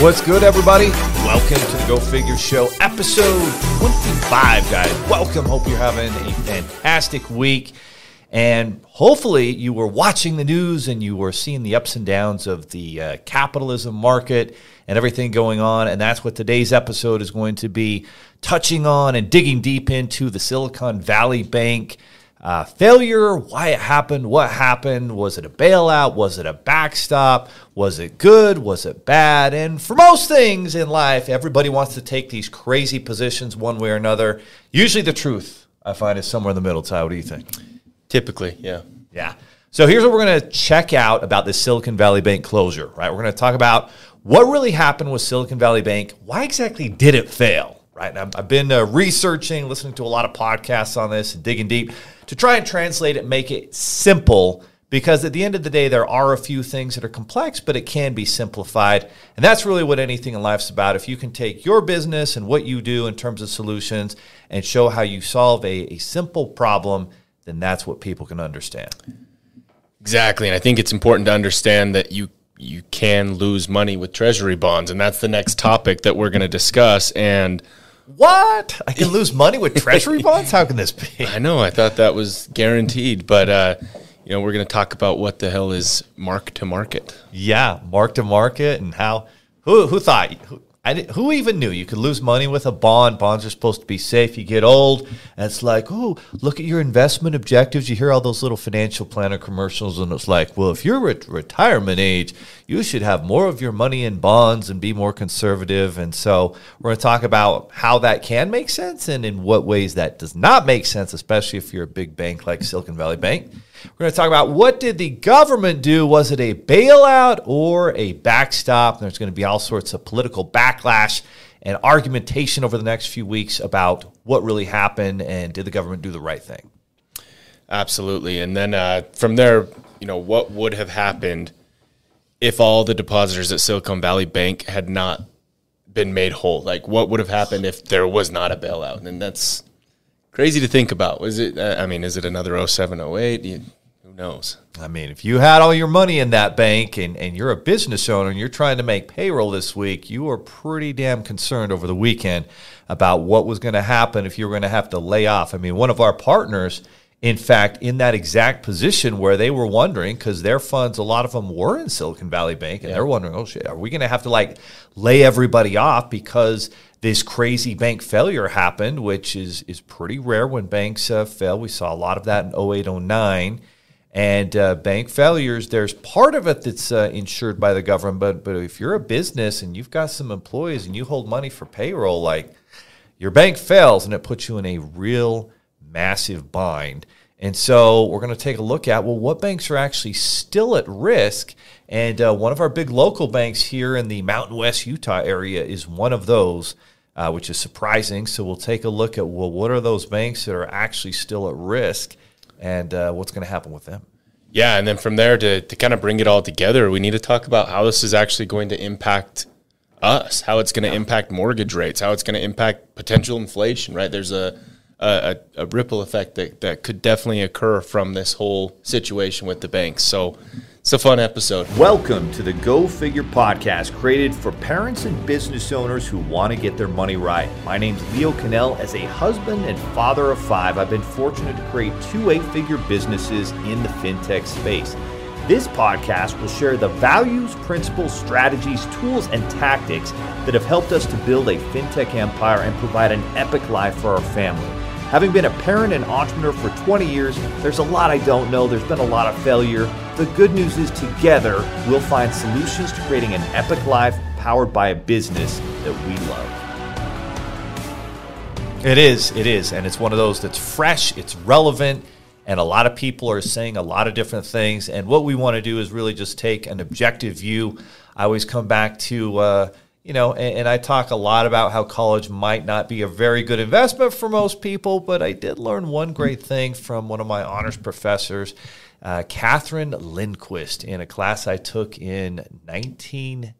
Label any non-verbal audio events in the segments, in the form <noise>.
What's good, everybody? Welcome to the Go Figure Show, episode 25, guys. Welcome. Hope you're having a fantastic week. And hopefully, you were watching the news and you were seeing the ups and downs of the uh, capitalism market and everything going on. And that's what today's episode is going to be touching on and digging deep into the Silicon Valley Bank uh, failure, why it happened, what happened. Was it a bailout? Was it a backstop? Was it good? Was it bad? And for most things in life, everybody wants to take these crazy positions one way or another. Usually the truth, I find, is somewhere in the middle. Ty, what do you think? Typically, yeah. Yeah. So here's what we're going to check out about the Silicon Valley Bank closure, right? We're going to talk about what really happened with Silicon Valley Bank. Why exactly did it fail? Right. And I've been uh, researching, listening to a lot of podcasts on this, and digging deep to try and translate it, make it simple. Because at the end of the day, there are a few things that are complex, but it can be simplified. And that's really what anything in life's about. If you can take your business and what you do in terms of solutions and show how you solve a, a simple problem, then that's what people can understand. Exactly. And I think it's important to understand that you you can lose money with treasury bonds and that's the next topic that we're going to discuss and what? I can lose money with <laughs> treasury bonds? How can this be? I know. I thought that was guaranteed, but uh, you know, we're going to talk about what the hell is mark to market. Yeah, mark to market and how who who thought who, who even knew you could lose money with a bond? Bonds are supposed to be safe. You get old, and it's like, oh, look at your investment objectives. You hear all those little financial planner commercials, and it's like, well, if you're at retirement age, you should have more of your money in bonds and be more conservative. And so we're going to talk about how that can make sense and in what ways that does not make sense, especially if you're a big bank like Silicon Valley Bank. We're going to talk about what did the government do? Was it a bailout or a backstop? There's going to be all sorts of political backlash and argumentation over the next few weeks about what really happened and did the government do the right thing. Absolutely. And then uh, from there, you know, what would have happened if all the depositors at Silicon Valley Bank had not been made whole? Like, what would have happened if there was not a bailout? And that's crazy to think about. Was it? I mean, is it another 07, 08? You, who knows? I mean, if you had all your money in that bank and, and you're a business owner and you're trying to make payroll this week, you were pretty damn concerned over the weekend about what was going to happen if you were going to have to lay off. I mean, one of our partners, in fact, in that exact position where they were wondering because their funds, a lot of them were in Silicon Valley Bank, and yeah. they're wondering, oh shit, are we going to have to like lay everybody off because this crazy bank failure happened, which is is pretty rare when banks uh, fail. We saw a lot of that in 08, 09. And uh, bank failures, there's part of it that's uh, insured by the government, but but if you're a business and you've got some employees and you hold money for payroll, like your bank fails and it puts you in a real massive bind. And so we're going to take a look at well, what banks are actually still at risk. And uh, one of our big local banks here in the Mountain West Utah area is one of those, uh, which is surprising. So we'll take a look at well, what are those banks that are actually still at risk, and uh, what's going to happen with them. Yeah, and then from there to to kind of bring it all together, we need to talk about how this is actually going to impact us, how it's going to yeah. impact mortgage rates, how it's going to impact potential inflation. Right? There's a a, a, ripple effect that, that could definitely occur from this whole situation with the banks. So it's a fun episode. Welcome to the Go Figure podcast, created for parents and business owners who want to get their money right. My name is Leo Cannell. As a husband and father of five, I've been fortunate to create two eight figure businesses in the fintech space. This podcast will share the values, principles, strategies, tools, and tactics that have helped us to build a fintech empire and provide an epic life for our family. Having been a parent and entrepreneur for 20 years, there's a lot I don't know. There's been a lot of failure. The good news is, together, we'll find solutions to creating an epic life powered by a business that we love. It is, it is. And it's one of those that's fresh, it's relevant, and a lot of people are saying a lot of different things. And what we want to do is really just take an objective view. I always come back to, uh, you know, and, and, I talk a lot about how college might not be a very good investment for most people, but I did learn one great thing from one of my honors professors, uh, Catherine Lindquist, in a class I took in 19,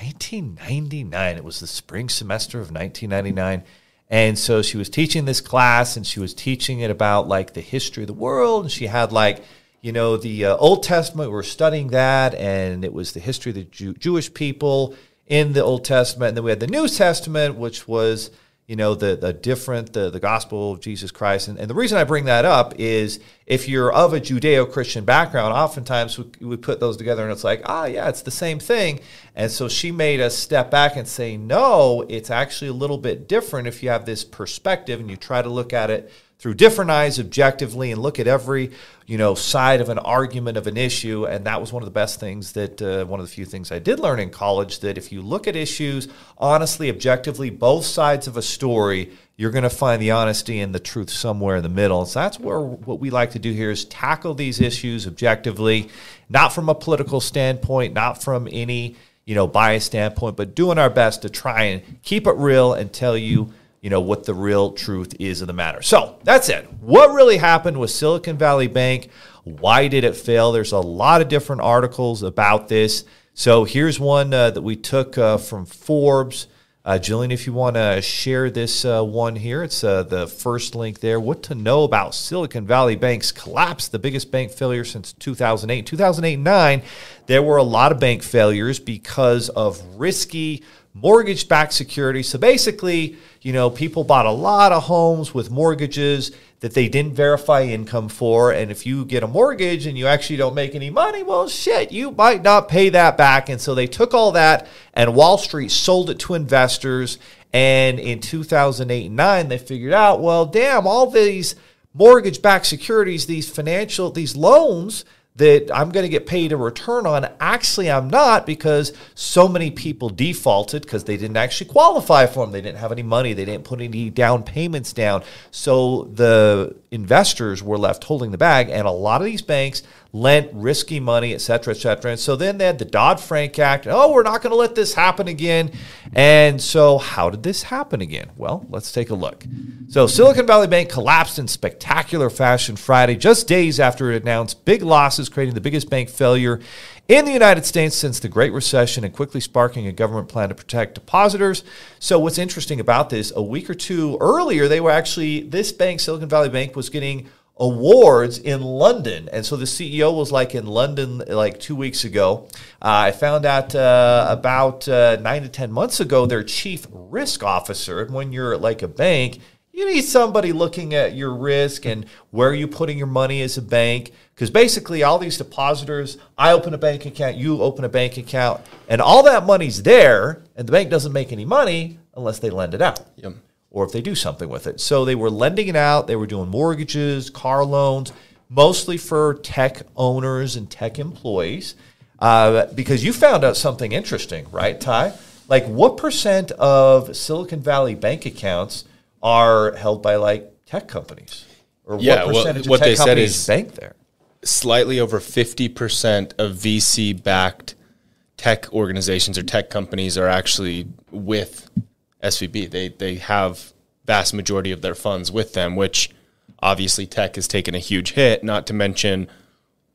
1999. It was the spring semester of 1999. And so she was teaching this class and she was teaching it about like the history of the world. And she had like, you know, the uh, Old Testament, we were studying that, and it was the history of the Jew- Jewish people in the Old Testament, and then we had the New Testament, which was you know the the different the the gospel of Jesus Christ. And, and the reason I bring that up is if you're of a Judeo-Christian background, oftentimes we, we put those together and it's like, ah, yeah, it's the same thing. And so she made us step back and say, no, it's actually a little bit different if you have this perspective and you try to look at it through different eyes objectively and look at every you know side of an argument of an issue and that was one of the best things that uh, one of the few things i did learn in college that if you look at issues honestly objectively both sides of a story you're going to find the honesty and the truth somewhere in the middle so that's where what we like to do here is tackle these issues objectively not from a political standpoint not from any you know bias standpoint but doing our best to try and keep it real and tell you you know what the real truth is of the matter. So that's it. What really happened with Silicon Valley Bank? Why did it fail? There's a lot of different articles about this. So here's one uh, that we took uh, from Forbes. Uh, Jillian, if you want to share this uh, one here, it's uh, the first link there. What to know about Silicon Valley Bank's collapse, the biggest bank failure since 2008. 2008 9, there were a lot of bank failures because of risky mortgage backed securities. So basically, you know, people bought a lot of homes with mortgages that they didn't verify income for. And if you get a mortgage and you actually don't make any money, well, shit, you might not pay that back. And so they took all that and Wall Street sold it to investors. And in 2008 and 9, they figured out, well, damn, all these mortgage backed securities, these financial, these loans, that I'm going to get paid a return on. Actually, I'm not because so many people defaulted because they didn't actually qualify for them. They didn't have any money. They didn't put any down payments down. So the investors were left holding the bag. And a lot of these banks lent risky money, et cetera, et cetera. And so then they had the Dodd Frank Act. Oh, we're not going to let this happen again. And so, how did this happen again? Well, let's take a look. So, Silicon Valley Bank collapsed in spectacular fashion Friday, just days after it announced big losses, creating the biggest bank failure in the United States since the Great Recession and quickly sparking a government plan to protect depositors. So, what's interesting about this, a week or two earlier, they were actually, this bank, Silicon Valley Bank, was getting awards in London. And so the CEO was like in London like two weeks ago. Uh, I found out uh, about uh, nine to 10 months ago, their chief risk officer, And when you're like a bank, you need somebody looking at your risk and where are you're putting your money as a bank. Because basically, all these depositors, I open a bank account, you open a bank account, and all that money's there, and the bank doesn't make any money unless they lend it out. Yep or if they do something with it. So they were lending it out, they were doing mortgages, car loans, mostly for tech owners and tech employees. Uh, because you found out something interesting, right, Ty? Like, what percent of Silicon Valley bank accounts are held by like tech companies? Or yeah, what percentage well, what of tech they companies said is bank there? Slightly over 50% of VC backed tech organizations or tech companies are actually with SVB. They they have vast majority of their funds with them, which obviously tech has taken a huge hit. Not to mention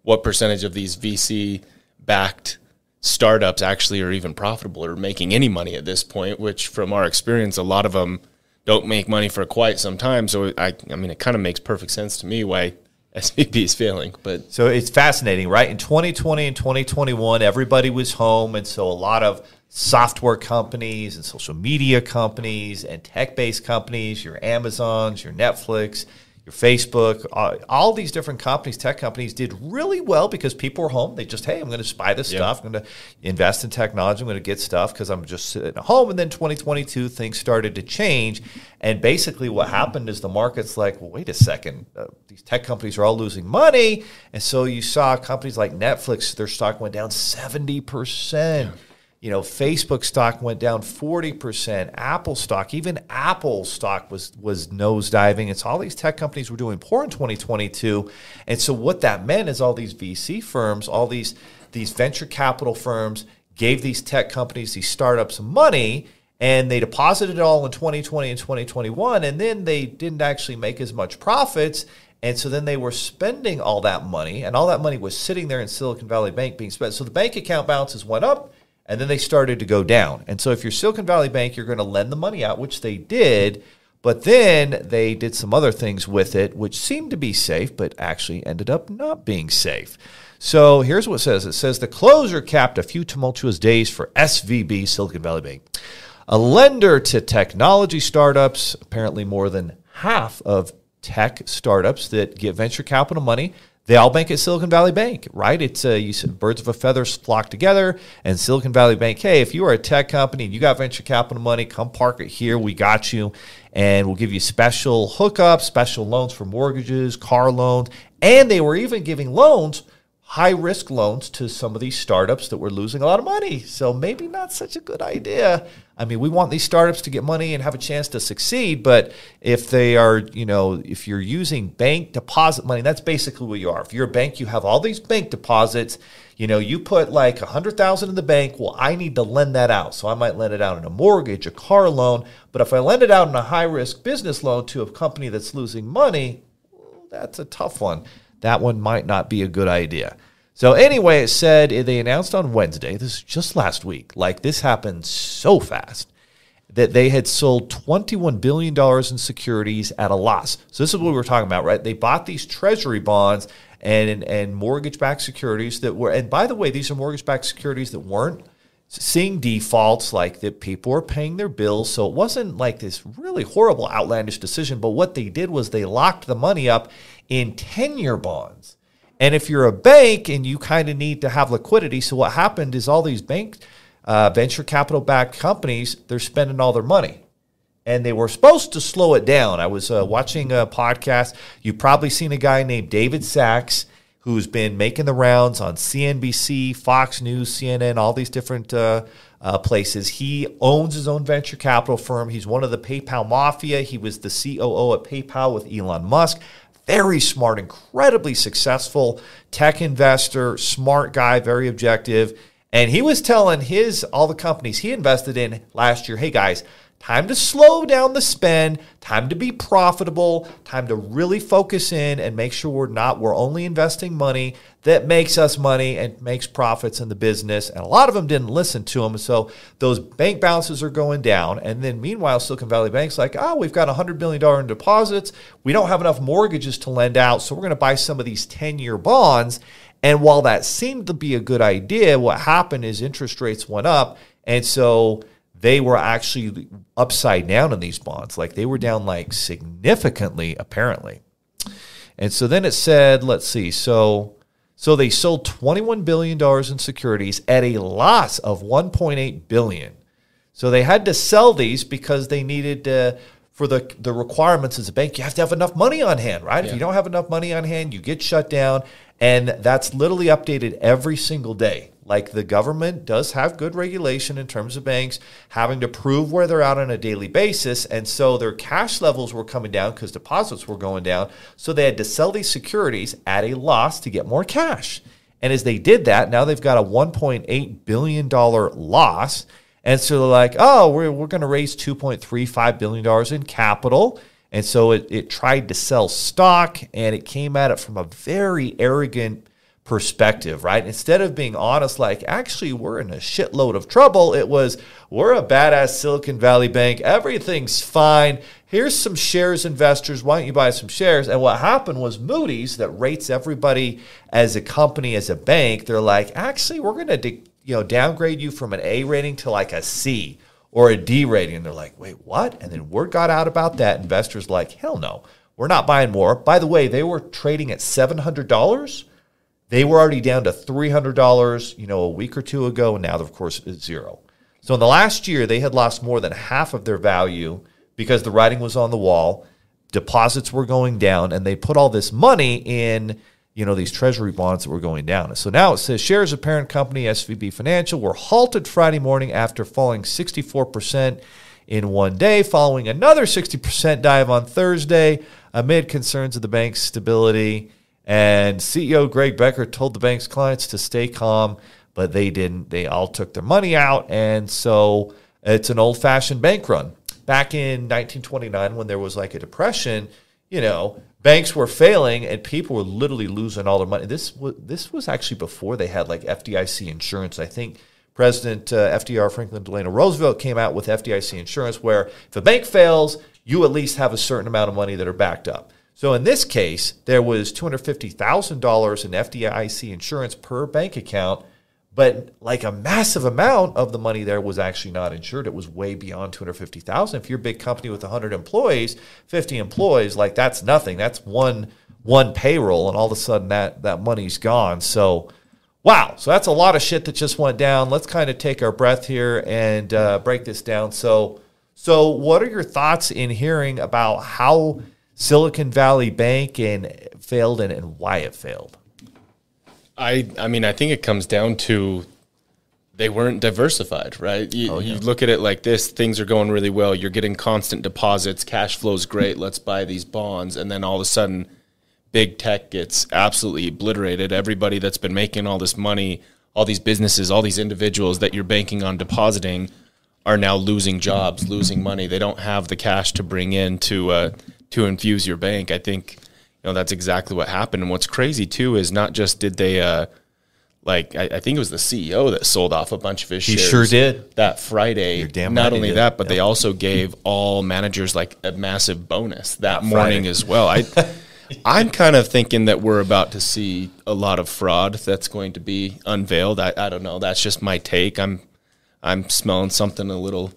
what percentage of these VC backed startups actually are even profitable or making any money at this point. Which, from our experience, a lot of them don't make money for quite some time. So I I mean, it kind of makes perfect sense to me why <laughs> SVB is failing. But so it's fascinating, right? In 2020 and 2021, everybody was home, and so a lot of software companies and social media companies and tech-based companies, your Amazons, your Netflix, your Facebook, uh, all these different companies, tech companies, did really well because people were home. They just, hey, I'm going to buy this stuff. I'm going to invest in technology. I'm going to get stuff because I'm just sitting at home. And then 2022, things started to change. And basically, what happened is the market's like, well, wait a second. Uh, these tech companies are all losing money. And so you saw companies like Netflix, their stock went down 70%. Yeah you know, Facebook stock went down 40%, Apple stock, even Apple stock was was nosediving. It's all these tech companies were doing poor in 2022. And so what that meant is all these VC firms, all these these venture capital firms gave these tech companies, these startups money and they deposited it all in 2020 and 2021 and then they didn't actually make as much profits and so then they were spending all that money and all that money was sitting there in Silicon Valley Bank being spent. So the bank account balances went up and then they started to go down. And so if you're Silicon Valley Bank, you're going to lend the money out, which they did. But then they did some other things with it, which seemed to be safe, but actually ended up not being safe. So here's what it says it says the closure capped a few tumultuous days for SVB, Silicon Valley Bank. A lender to technology startups, apparently more than half of tech startups that get venture capital money they all bank at Silicon Valley Bank, right? It's uh, you said birds of a feather flock together, and Silicon Valley Bank. Hey, if you are a tech company and you got venture capital money, come park it here. We got you, and we'll give you special hookups, special loans for mortgages, car loans, and they were even giving loans high risk loans to some of these startups that were losing a lot of money. So maybe not such a good idea. I mean, we want these startups to get money and have a chance to succeed, but if they are, you know, if you're using bank deposit money, that's basically what you are. If you're a bank, you have all these bank deposits. You know, you put like a hundred thousand in the bank. Well, I need to lend that out, so I might lend it out in a mortgage, a car loan. But if I lend it out in a high risk business loan to a company that's losing money, that's a tough one that one might not be a good idea. So anyway, it said eh, they announced on Wednesday, this is just last week, like this happened so fast, that they had sold $21 billion in securities at a loss. So this is what we were talking about, right? They bought these treasury bonds and, and mortgage-backed securities that were, and by the way, these are mortgage-backed securities that weren't seeing defaults like that people were paying their bills so it wasn't like this really horrible outlandish decision but what they did was they locked the money up in 10 year bonds. And if you're a bank and you kind of need to have liquidity, so what happened is all these bank uh, venture capital backed companies, they're spending all their money. And they were supposed to slow it down. I was uh, watching a podcast. You've probably seen a guy named David Sacks who's been making the rounds on CNBC, Fox News, CNN, all these different uh, uh, places. He owns his own venture capital firm. He's one of the PayPal mafia. He was the COO at PayPal with Elon Musk very smart, incredibly successful tech investor, smart guy, very objective. And he was telling his all the companies he invested in last year, hey guys, Time to slow down the spend, time to be profitable, time to really focus in and make sure we're not, we're only investing money that makes us money and makes profits in the business. And a lot of them didn't listen to them. So those bank balances are going down. And then meanwhile, Silicon Valley Bank's like, oh, we've got $100 billion in deposits. We don't have enough mortgages to lend out. So we're going to buy some of these 10 year bonds. And while that seemed to be a good idea, what happened is interest rates went up. And so they were actually upside down in these bonds. Like they were down like significantly, apparently. And so then it said, let's see, so so they sold $21 billion in securities at a loss of 1.8 billion. So they had to sell these because they needed uh, for the, the requirements as a bank, you have to have enough money on hand, right? Yeah. If you don't have enough money on hand, you get shut down. And that's literally updated every single day. Like the government does have good regulation in terms of banks having to prove where they're at on a daily basis. And so their cash levels were coming down because deposits were going down. So they had to sell these securities at a loss to get more cash. And as they did that, now they've got a $1.8 billion loss. And so they're like, oh, we're, we're going to raise $2.35 billion in capital. And so it, it tried to sell stock and it came at it from a very arrogant perspective, right? Instead of being honest, like, actually, we're in a shitload of trouble, it was, we're a badass Silicon Valley bank. Everything's fine. Here's some shares, investors. Why don't you buy some shares? And what happened was Moody's, that rates everybody as a company, as a bank, they're like, actually, we're going to, you know, downgrade you from an A rating to like a C or a D rating. And they're like, wait, what? And then word got out about that. Investors like, hell no, we're not buying more. By the way, they were trading at $700 they were already down to $300, you know, a week or two ago, and now, of course, it's zero. So in the last year, they had lost more than half of their value because the writing was on the wall. Deposits were going down, and they put all this money in, you know, these treasury bonds that were going down. So now it says shares of parent company SVB Financial were halted Friday morning after falling 64% in one day, following another 60% dive on Thursday amid concerns of the bank's stability. And CEO Greg Becker told the bank's clients to stay calm, but they didn't. They all took their money out. And so it's an old fashioned bank run. Back in 1929, when there was like a depression, you know, banks were failing and people were literally losing all their money. This was, this was actually before they had like FDIC insurance. I think President uh, FDR Franklin Delano Roosevelt came out with FDIC insurance, where if a bank fails, you at least have a certain amount of money that are backed up. So in this case, there was $250,000 in FDIC insurance per bank account, but like a massive amount of the money there was actually not insured. It was way beyond 250,000. If you're a big company with 100 employees, 50 employees, like that's nothing. That's one one payroll and all of a sudden that that money's gone. So wow, so that's a lot of shit that just went down. Let's kind of take our breath here and uh, break this down. So so what are your thoughts in hearing about how Silicon Valley Bank and failed and, and why it failed? I I mean I think it comes down to they weren't diversified, right? You, oh, yeah. you, look at it like this: things are going really well. You're getting constant deposits, cash flow's great. Let's buy these bonds, and then all of a sudden, big tech gets absolutely obliterated. Everybody that's been making all this money, all these businesses, all these individuals that you're banking on depositing, are now losing jobs, losing money. They don't have the cash to bring in to uh, to infuse your bank. I think you know that's exactly what happened. And what's crazy too is not just did they uh, like I, I, think it was the CEO that sold off a bunch of his he shares. sure did that Friday. Damn! Not only that, but they also gave all managers like a massive bonus that, morning as well. I <laughs> I'm kind of thinking that we're about to see a lot of fraud that's going to be unveiled. I, I don't know. That's just my take. I'm I'm smelling something a little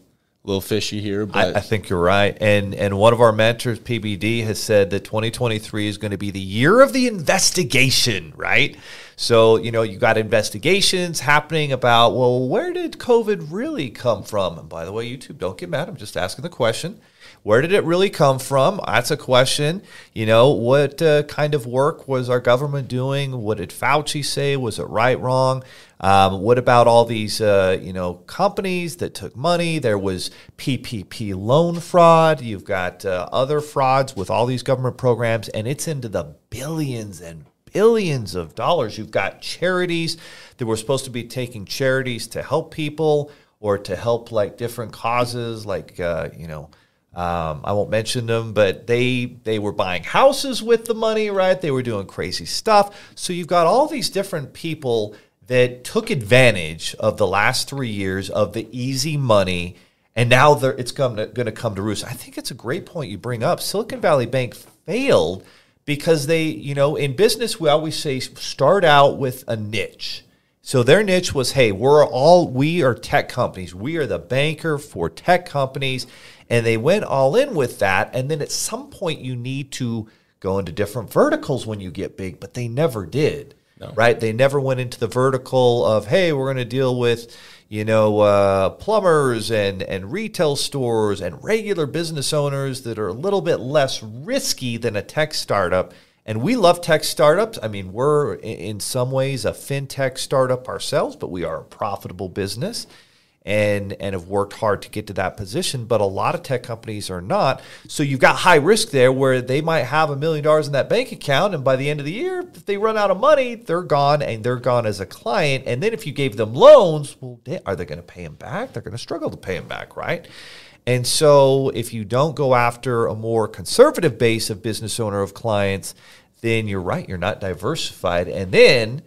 little fishy here. But I, I, think you're right. And and one of our mentors, PBD, has said that 2023 is going to be the year of the investigation, right? So, you know, you got investigations happening about, well, where did COVID really come from? And by the way, YouTube, don't get mad. I'm just asking the question. Where did it really come from? That's a question. You know, what uh, kind of work was our government doing? What did Fauci say? Was it right, wrong? Um, what about all these, uh, you know, companies that took money? There was PPP loan fraud. You've got uh, other frauds with all these government programs, and it's into the billions and billions of dollars. You've got charities that were supposed to be taking charities to help people or to help like different causes, like uh, you know um, I won't mention them, but they they were buying houses with the money, right? They were doing crazy stuff. So you've got all these different people that took advantage of the last three years of the easy money, and now it's going to come to roost. I think it's a great point you bring up. Silicon Valley Bank failed because they, you know, in business we always say start out with a niche. So their niche was, hey, we're all we are tech companies. We are the banker for tech companies and they went all in with that. And then at some point, you need to go into different verticals when you get big, but they never did. No. Right? They never went into the vertical of, hey, we're going to deal with, you know, uh, plumbers and, and retail stores and regular business owners that are a little bit less risky than a tech startup. And we love tech startups. I mean, we're in some ways a fintech startup ourselves, but we are a profitable business and and have worked hard to get to that position but a lot of tech companies are not. So you've got high risk there where they might have a million dollars in that bank account and by the end of the year if they run out of money they're gone and they're gone as a client. And then if you gave them loans well are they going to pay them back? They're going to struggle to pay them back right? And so if you don't go after a more conservative base of business owner of clients then you're right you're not diversified. And then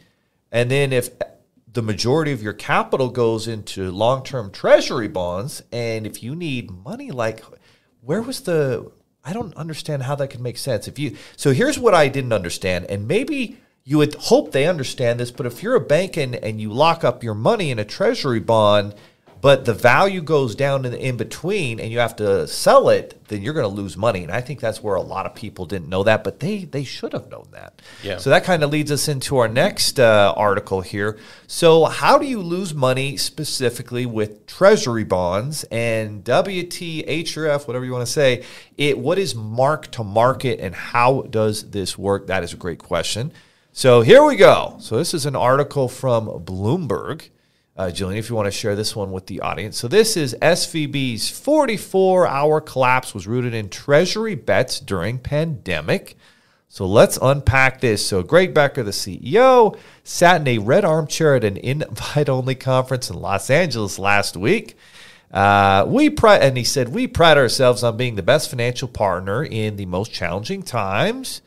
and then if the majority of your capital goes into long-term treasury bonds and if you need money like where was the I don't understand how that could make sense. If you so here's what I didn't understand and maybe you would hope they understand this but if you're a bank and, and you lock up your money in a treasury bond but the value goes down in the in between and you have to sell it, then you're going to lose money. And I think that's where a lot of people didn't know that, but they they should have known that. Yeah. So that kind of leads us into our next uh, article here. So how do you lose money specifically with treasury bonds and WT, HRF, whatever you want to say? It what is mark to market and how does this work? That is a great question. So here we go. So this is an article from Bloomberg. Uh, Jillian, if you want to share this one with the audience. So, this is SVB's 44 hour collapse was rooted in treasury bets during pandemic. So, let's unpack this. So, Greg Becker, the CEO, sat in a red armchair at an invite only conference in Los Angeles last week. Uh, we and he said, We pride ourselves on being the best financial partner in the most challenging times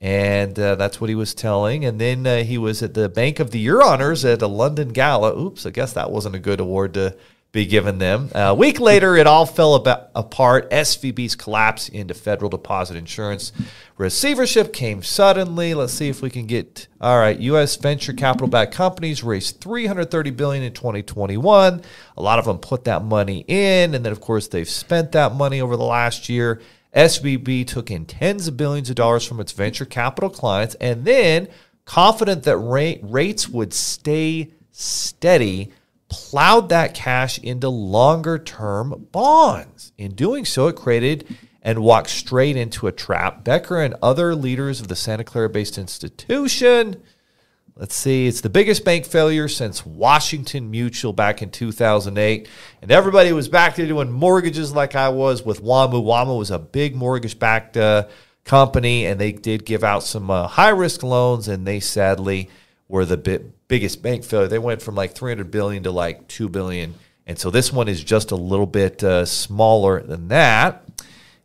and uh, that's what he was telling. And then uh, he was at the Bank of the Year honors at a London gala. Oops, I guess that wasn't a good award to be given them. a week later, it all fell about, apart. SVB's collapse into federal deposit insurance receivership came suddenly. Let's see if we can get all right. U.S. venture capital-backed companies raised 330 billion in 2021. A lot of them put that money in, and then of course they've spent that money over the last year. SVB took in tens of billions of dollars from its venture capital clients, and then confident that rate, rates would stay steady plowed that cash into longer term bonds. In doing so, it created and walked straight into a trap. Becker and other leaders of the Santa Clara based institution. Let's see, it's the biggest bank failure since Washington Mutual back in 2008. And everybody was back to doing mortgages like I was with WAMU. WAMU was a big mortgage backed uh, company, and they did give out some uh, high risk loans, and they sadly were the bit biggest bank failure. They went from like 300 billion to like 2 billion. And so this one is just a little bit uh, smaller than that.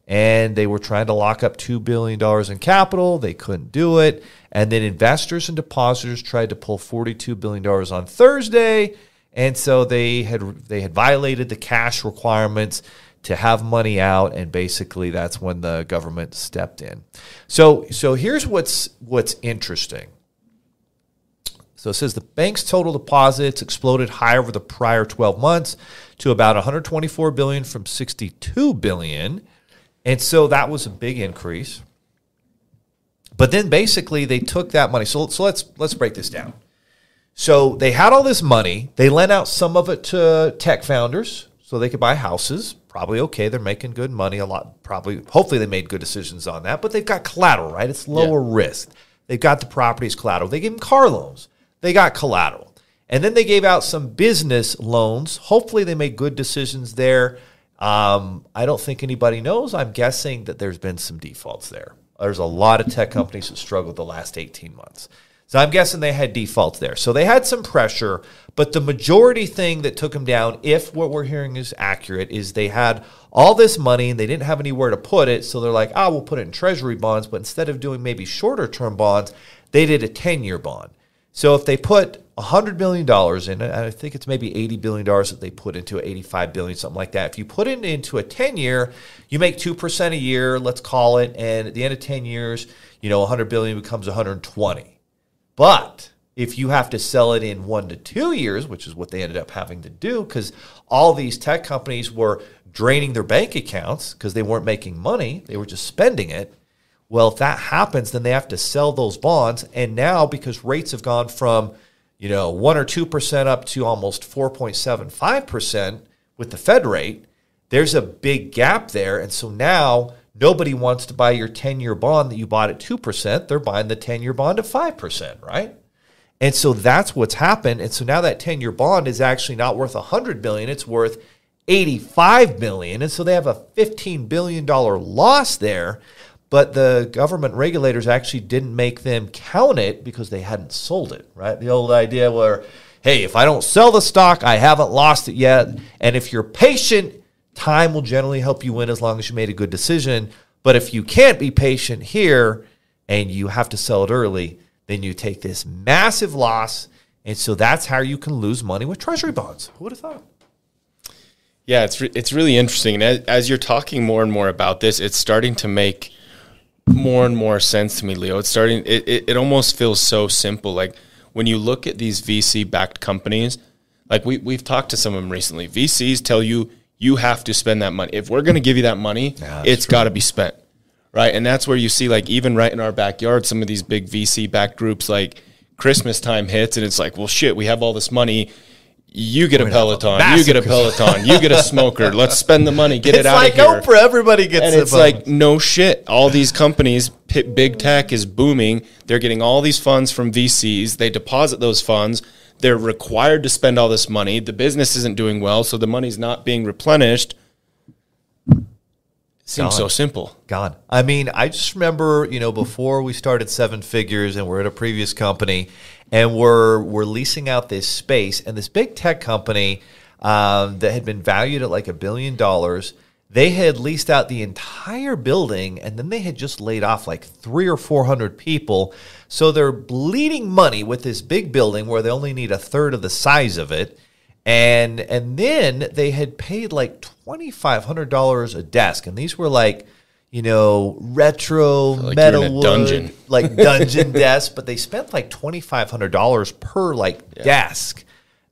And they were trying to lock up $2 billion in capital. They couldn't do it. And then investors and depositors tried to pull $42 billion on Thursday. And so they had they had violated the cash requirements to have money out, and basically that's when the government stepped in. So so here's what's what's interesting. So it says the bank's total deposits exploded high over the prior 12 months to about 124 billion from 62 billion. And so that was a big increase. But then basically they took that money. So, so let's let's break this down. So they had all this money. They lent out some of it to tech founders so they could buy houses. Probably okay. They're making good money. A lot. Probably. Hopefully they made good decisions on that. But they've got collateral, right? It's lower yeah. risk. They've got the properties collateral. They gave them car loans they got collateral. And then they gave out some business loans. Hopefully, they made good decisions there. Um, I don't think anybody knows. I'm guessing that there's been some defaults there. There's a lot of tech companies that struggled the last 18 months. So I'm guessing they had defaults there. So they had some pressure, but the majority thing that took them down, if what we're hearing is accurate, is they had all this money and they didn't have anywhere to put it. So they're like, oh, we'll put it in treasury bonds. But instead of doing maybe shorter term bonds, they did a 10 year bond. So if they put $100 million in it, I think it's maybe $80 billion that they put into it, 85 billion, something like that. If you put it into a 10 year, you make 2% a year, let's call it. And at the end of 10 years, you know, 100 billion becomes 120. But if you have to sell it in one to two years, which is what they ended up having to do, because all these tech companies were draining their bank accounts because they weren't making money, they were just spending it well, if that happens, then they have to sell those bonds. And now, because rates have gone from, you know, 1 or 2% up to almost 4.75% with the Fed rate, there's a big gap there. And so now nobody wants to buy your 10 year bond that you bought at 2%. They're buying the 10 year bond at 5%, right? And so that's what's happened. And so now that 10 year bond is actually not worth 100 billion, it's worth 85 billion. And so they have a $15 billion loss there but the government regulators actually didn't make them count it because they hadn't sold it, right? The old idea where, hey, if I don't sell the stock, I haven't lost it yet. And if you're patient, time will generally help you win as long as you made a good decision. But if you can't be patient here and you have to sell it early, then you take this massive loss. And so that's how you can lose money with treasury bonds. Who would have thought? Yeah, it's re- it's really interesting. And as, as, you're talking more and more about this, it's starting to make more and more sense to me, Leo. It's starting. It, it, it almost feels so simple. Like when you look at these VC backed companies, like we we've talked to some of them recently. VCs tell you you have to spend that money. If we're going to give you that money, yeah, it's got to be spent, right? And that's where you see like even right in our backyard, some of these big VC backed groups like Christmas time hits and it's like, well, shit, we have all this money you get a Peloton, you get a Peloton, you get a smoker. <laughs> Let's spend the money, get it's it out like of here. Oprah, everybody gets. It. And it's like no shit. All these companies, big tech is booming. They're getting all these funds from VCs. They deposit those funds. They're required to spend all this money. The business isn't doing well, so the money's not being replenished. Seems Gone. so simple. Gone. I mean, I just remember, you know, before we started Seven Figures and we're at a previous company, and we're we're leasing out this space, and this big tech company um, that had been valued at like a billion dollars. They had leased out the entire building, and then they had just laid off like three or four hundred people. So they're bleeding money with this big building where they only need a third of the size of it. and and then they had paid like twenty five hundred dollars a desk, and these were like you know retro Like metal you're in a wood, dungeon. <laughs> like dungeon desk, but they spent like twenty five hundred dollars per like desk,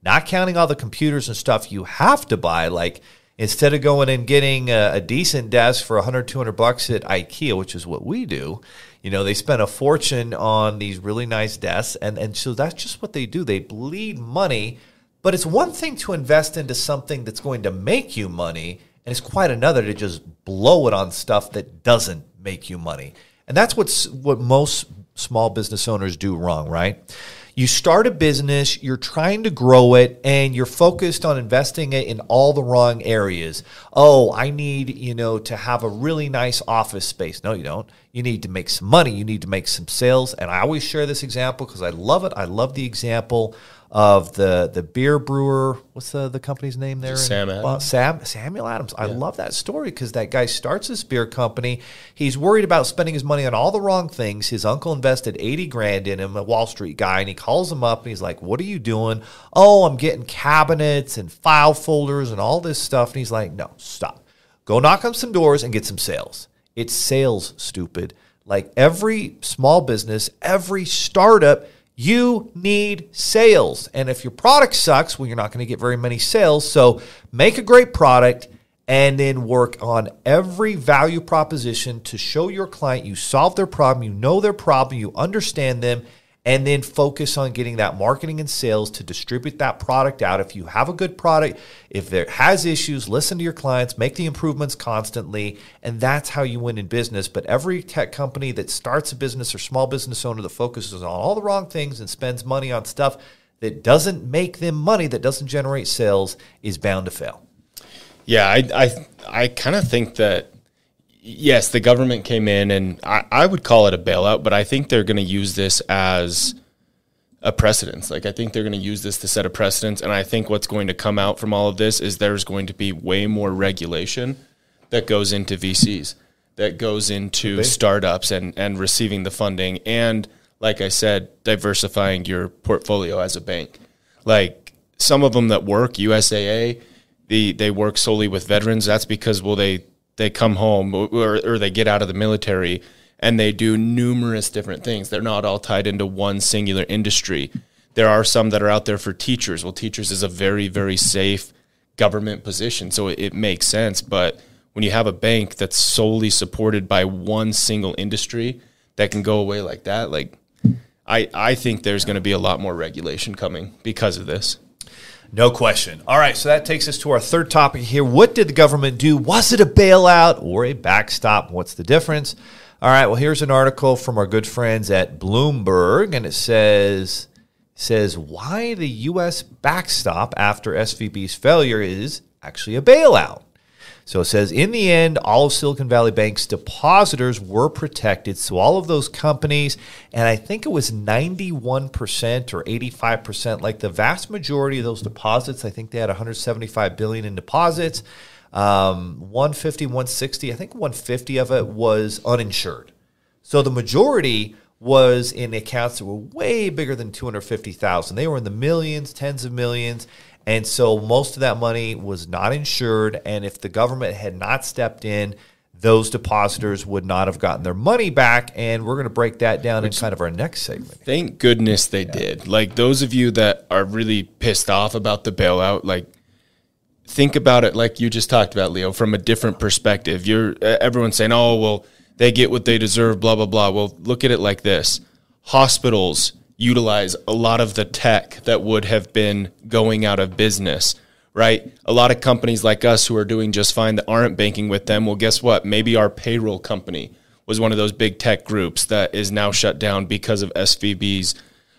not counting all the computers and stuff you have to buy. Like instead of going and getting a, a decent desk for 100 200 bucks at ikea which is what we do you know they spent a fortune on these really nice desks and, and so that's just what they do they bleed money but it's one thing to invest into something that's going to make you money and it's quite another to just blow it on stuff that doesn't make you money and that's what's what most small business owners do wrong right you start a business, you're trying to grow it, and you're focused on investing it in all the wrong areas. Oh, I need, you know, to have a really nice office space. No, you don't. You need to make some money. You need to make some sales. And I always share this example because I love it. I love the example of the the beer brewer. What's the, the company's name there? Sam in- uh, Adams. Sam Samuel Adams. I love that story because that guy starts this beer company. He's worried about spending his money on all the wrong things. His uncle invested eighty grand in him, a Wall Street guy, and he calls him up and he's like, "What are you doing?" Oh, I'm getting cabinets and file folders and all this stuff. And he's like, "No, stop. Go knock on some doors and get some sales. It's sales, stupid. Like every small business, every startup." You need sales. And if your product sucks, well, you're not going to get very many sales. So make a great product and then work on every value proposition to show your client you solve their problem, you know their problem, you understand them, and then focus on getting that marketing and sales to distribute that product out. If you have a good product, if there has issues, listen to your clients, make the improvements constantly, and that's how you win in business. But every tech company that starts a business or small business owner that focuses on all the wrong things and spends money on stuff that doesn't make them money, that doesn't generate sales, is bound to fail. Yeah, I I, I kind of think that yes, the government came in and I, I would call it a bailout, but I think they're going to use this as a precedence. Like I think they're going to use this to set a precedence, and I think what's going to come out from all of this is there's going to be way more regulation that goes into VCs, that goes into startups and and receiving the funding, and like I said, diversifying your portfolio as a bank. Like some of them that work, USAA, the they work solely with veterans. That's because well they they come home or, or they get out of the military and they do numerous different things. They're not all tied into one singular industry. There are some that are out there for teachers. Well, teachers is a very very safe government position, so it, it makes sense. But when you have a bank that's solely supported by one single industry that can go away like that, like I I think there's going to be a lot more regulation coming because of this. No question. All right, so that takes us to our third topic here. What did the government do? Was it a bailout or a backstop? What's the difference? All right, well, here's an article from our good friends at Bloomberg, and it says says why the U.S. backstop after SVB's failure is actually a bailout. So it says, in the end, all of Silicon Valley Bank's depositors were protected. So all of those companies, and I think it was 91% or 85%, like the vast majority of those deposits, I think they had 175 billion in deposits. Um, 150, 160, I think 150 of it was uninsured. So the majority was in accounts that were way bigger than 250,000. They were in the millions, tens of millions. And so most of that money was not insured. And if the government had not stepped in, those depositors would not have gotten their money back. And we're going to break that down in kind of our next segment. Thank goodness they did. Like those of you that are really pissed off about the bailout, like think about it like you just talked about, Leo, from a different perspective. You're everyone's saying, "Oh, well, they get what they deserve," blah blah blah. Well, look at it like this: hospitals utilize a lot of the tech that would have been going out of business. Right? A lot of companies like us who are doing just fine that aren't banking with them. Well, guess what? Maybe our payroll company was one of those big tech groups that is now shut down because of SVB's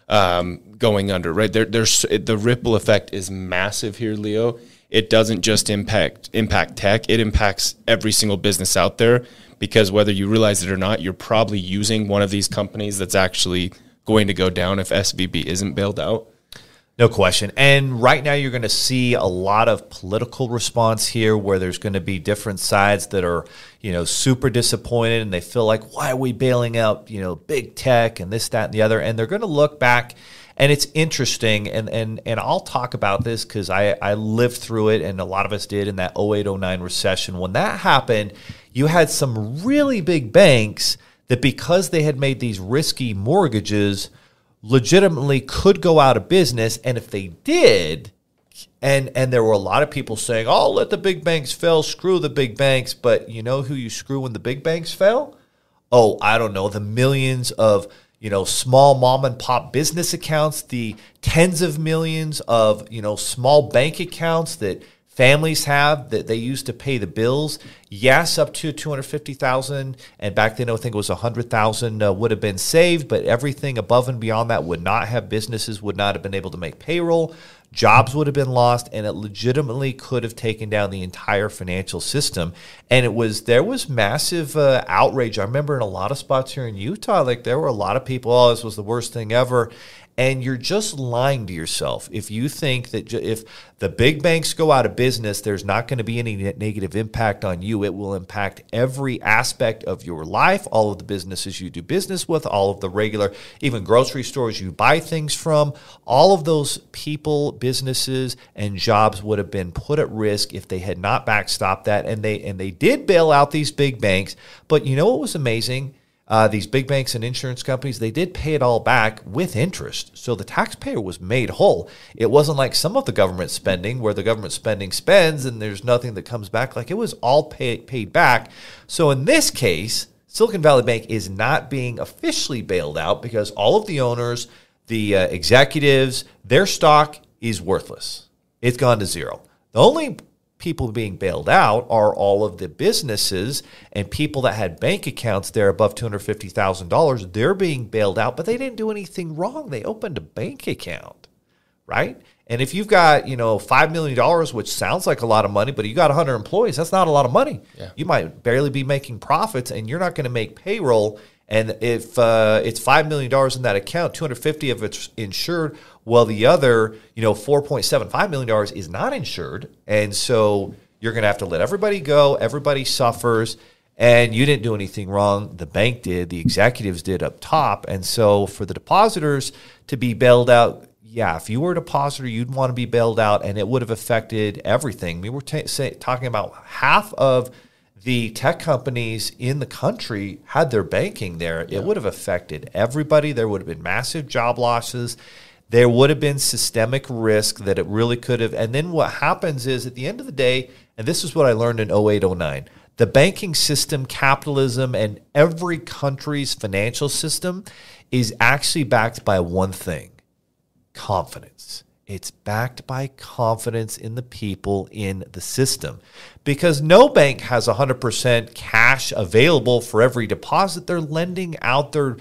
um, going under. Right? There, there's the ripple effect is massive here, Leo. It doesn't just impact impact tech; it impacts every single business out there. Because whether you realize it or not, you're probably using one of these companies that's actually going to go down if SVB isn't bailed out. No question. And right now, you're going to see a lot of political response here where there's going to be different sides that are, you know, super disappointed and they feel like, why are we bailing out, you know, big tech and this, that, and the other? And they're going to look back And it's interesting, and and and I'll talk about this because I I lived through it, and a lot of us did in that 0809 recession. When that happened, you had some really big banks that because they had made these risky mortgages, legitimately could go out of business, and if they did. And, and there were a lot of people saying, "Oh, let the big banks fail. Screw the big banks." But you know who you screw when the big banks fail? Oh, I don't know, the millions of you know, small mom and pop business accounts, the tens of millions of, you know, small bank accounts that families have that they use to pay the bills. Yes, up to 250,000 and back then I think it was 100,000 uh, would have been saved, but everything above and beyond that would not have businesses would not have been able to make payroll. Jobs would have been lost and it legitimately could have taken down the entire financial system. And it was there was massive uh, outrage. I remember in a lot of spots here in utah like there were a lot of people oh this was the worst thing ever and you're just lying to yourself if you think that if the big banks go out of business, there's not going to be any negative impact on you. It will impact every aspect of your life, all of the businesses you do business with, all of the regular, even grocery stores you buy things from. All of those people, businesses, and jobs would have been put at risk if they had not backstopped that. And they and they did bail out these big banks. But you know what was amazing? Uh, these big banks and insurance companies, they did pay it all back with interest. So the taxpayer was made whole. It wasn't like some of the government spending where the government spending spends and there's nothing that comes back. Like it was all pay, paid back. So in this case, Silicon Valley Bank is not being officially bailed out because all of the owners, the uh, executives, their stock is worthless. It's gone to zero. The only people being bailed out are all of the businesses and people that had bank accounts there above $250,000. They're being bailed out, but they didn't do anything wrong. They opened a bank account, right? And if you've got, you know, $5 million, which sounds like a lot of money, but you got 100 employees, that's not a lot of money. Yeah. You might barely be making profits and you're not going to make payroll. And if uh, it's $5 million in that account, 250 of it's insured, well, the other, you know, $4.75 million is not insured. And so you're going to have to let everybody go. Everybody suffers. And you didn't do anything wrong. The bank did, the executives did up top. And so for the depositors to be bailed out, yeah, if you were a depositor, you'd want to be bailed out, and it would have affected everything. We were t- say, talking about half of the tech companies in the country had their banking there. Yeah. It would have affected everybody. There would have been massive job losses there would have been systemic risk that it really could have. And then what happens is at the end of the day, and this is what I learned in 08, 09, the banking system, capitalism, and every country's financial system is actually backed by one thing confidence. It's backed by confidence in the people in the system because no bank has 100% cash available for every deposit. They're lending out their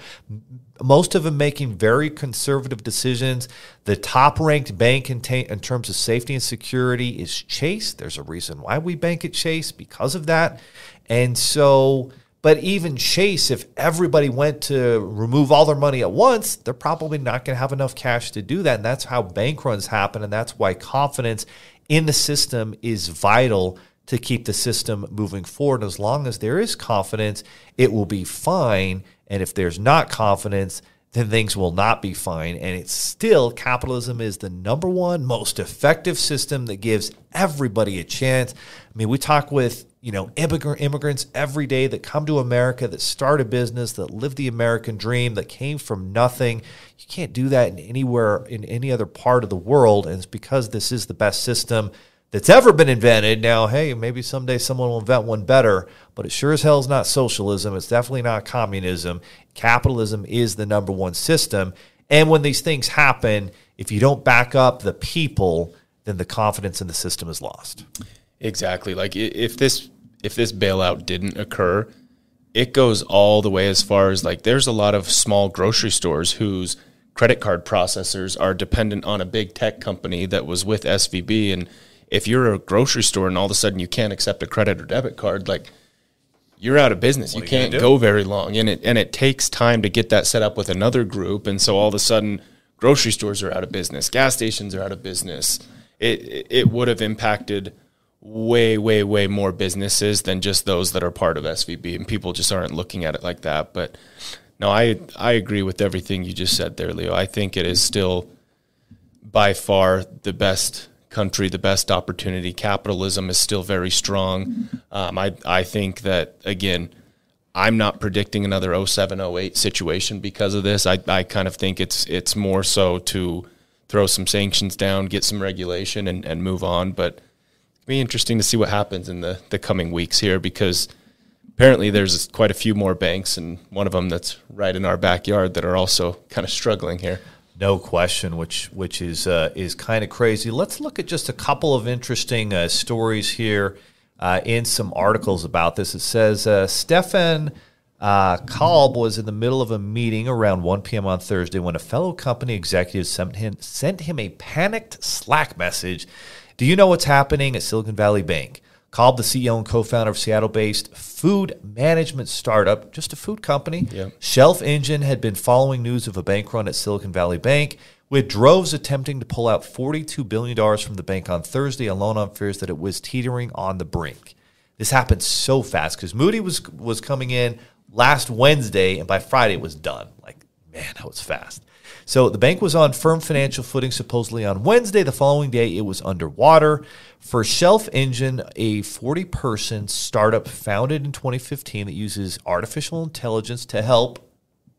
most of them making very conservative decisions. The top ranked bank in, in, terms of safety and security is Chase. There's a reason why we bank at Chase because of that. And so, but even Chase, if everybody went to remove all their money at once, they're probably not going to have enough cash to do that. And that's how bank runs happen. And that's why confidence in the system is vital to keep the system moving forward. And As long as there is confidence, it will be fine. And if there's not confidence, then things will not be fine. And it's still capitalism is the number one most effective system that gives everybody a chance. I mean, we talk with you know immigrant immigrants every day that come to America that start a business that live the American dream that came from nothing. You can't do that in anywhere in any other part of the world, and it's because this is the best system that's ever been invented. Now, hey, maybe someday someone will invent one better, but it sure as hell is not socialism. It's definitely not communism. Capitalism is the number one system. And when these things happen, if you don't back up the people, then the confidence in the system is lost. Exactly. Like if this if this bailout didn't occur, it goes all the way as far as like there's a lot of small grocery stores whose credit card processors are dependent on a big tech company that was with SVB and if you're a grocery store and all of a sudden you can't accept a credit or debit card, like you're out of business. You, you can't go very long, and it and it takes time to get that set up with another group, and so all of a sudden, grocery stores are out of business, gas stations are out of business. It it would have impacted way way way more businesses than just those that are part of SVB, and people just aren't looking at it like that. But No, I I agree with everything you just said there, Leo. I think it is still by far the best country, the best opportunity. Capitalism is still very strong. Um, I I think that again, I'm not predicting another 07, 08 situation because of this. I, I kind of think it's it's more so to throw some sanctions down, get some regulation, and, and move on. But be interesting to see what happens in the, the coming weeks here because apparently there's quite a few more banks, and one of them that's right in our backyard that are also kind of struggling here. No question, which which is uh, is kind of crazy. Let's look at just a couple of interesting uh, stories here uh, in some articles about this. It says uh, Stefan uh, Kalb was in the middle of a meeting around 1 p.m. on Thursday when a fellow company executive sent him, sent him a panicked Slack message. Do you know what's happening at Silicon Valley Bank? Kalb, the CEO and co-founder of Seattle-based food management startup, just a food company. Yep. Shelf Engine had been following news of a bank run at Silicon Valley Bank, with droves attempting to pull out $42 billion from the bank on Thursday, alone on fears that it was teetering on the brink. This happened so fast because Moody was was coming in last Wednesday, and by Friday it was done. Like, man, that was fast. So the bank was on firm financial footing supposedly on Wednesday. The following day, it was underwater. For Shelf Engine, a 40 person startup founded in 2015 that uses artificial intelligence to help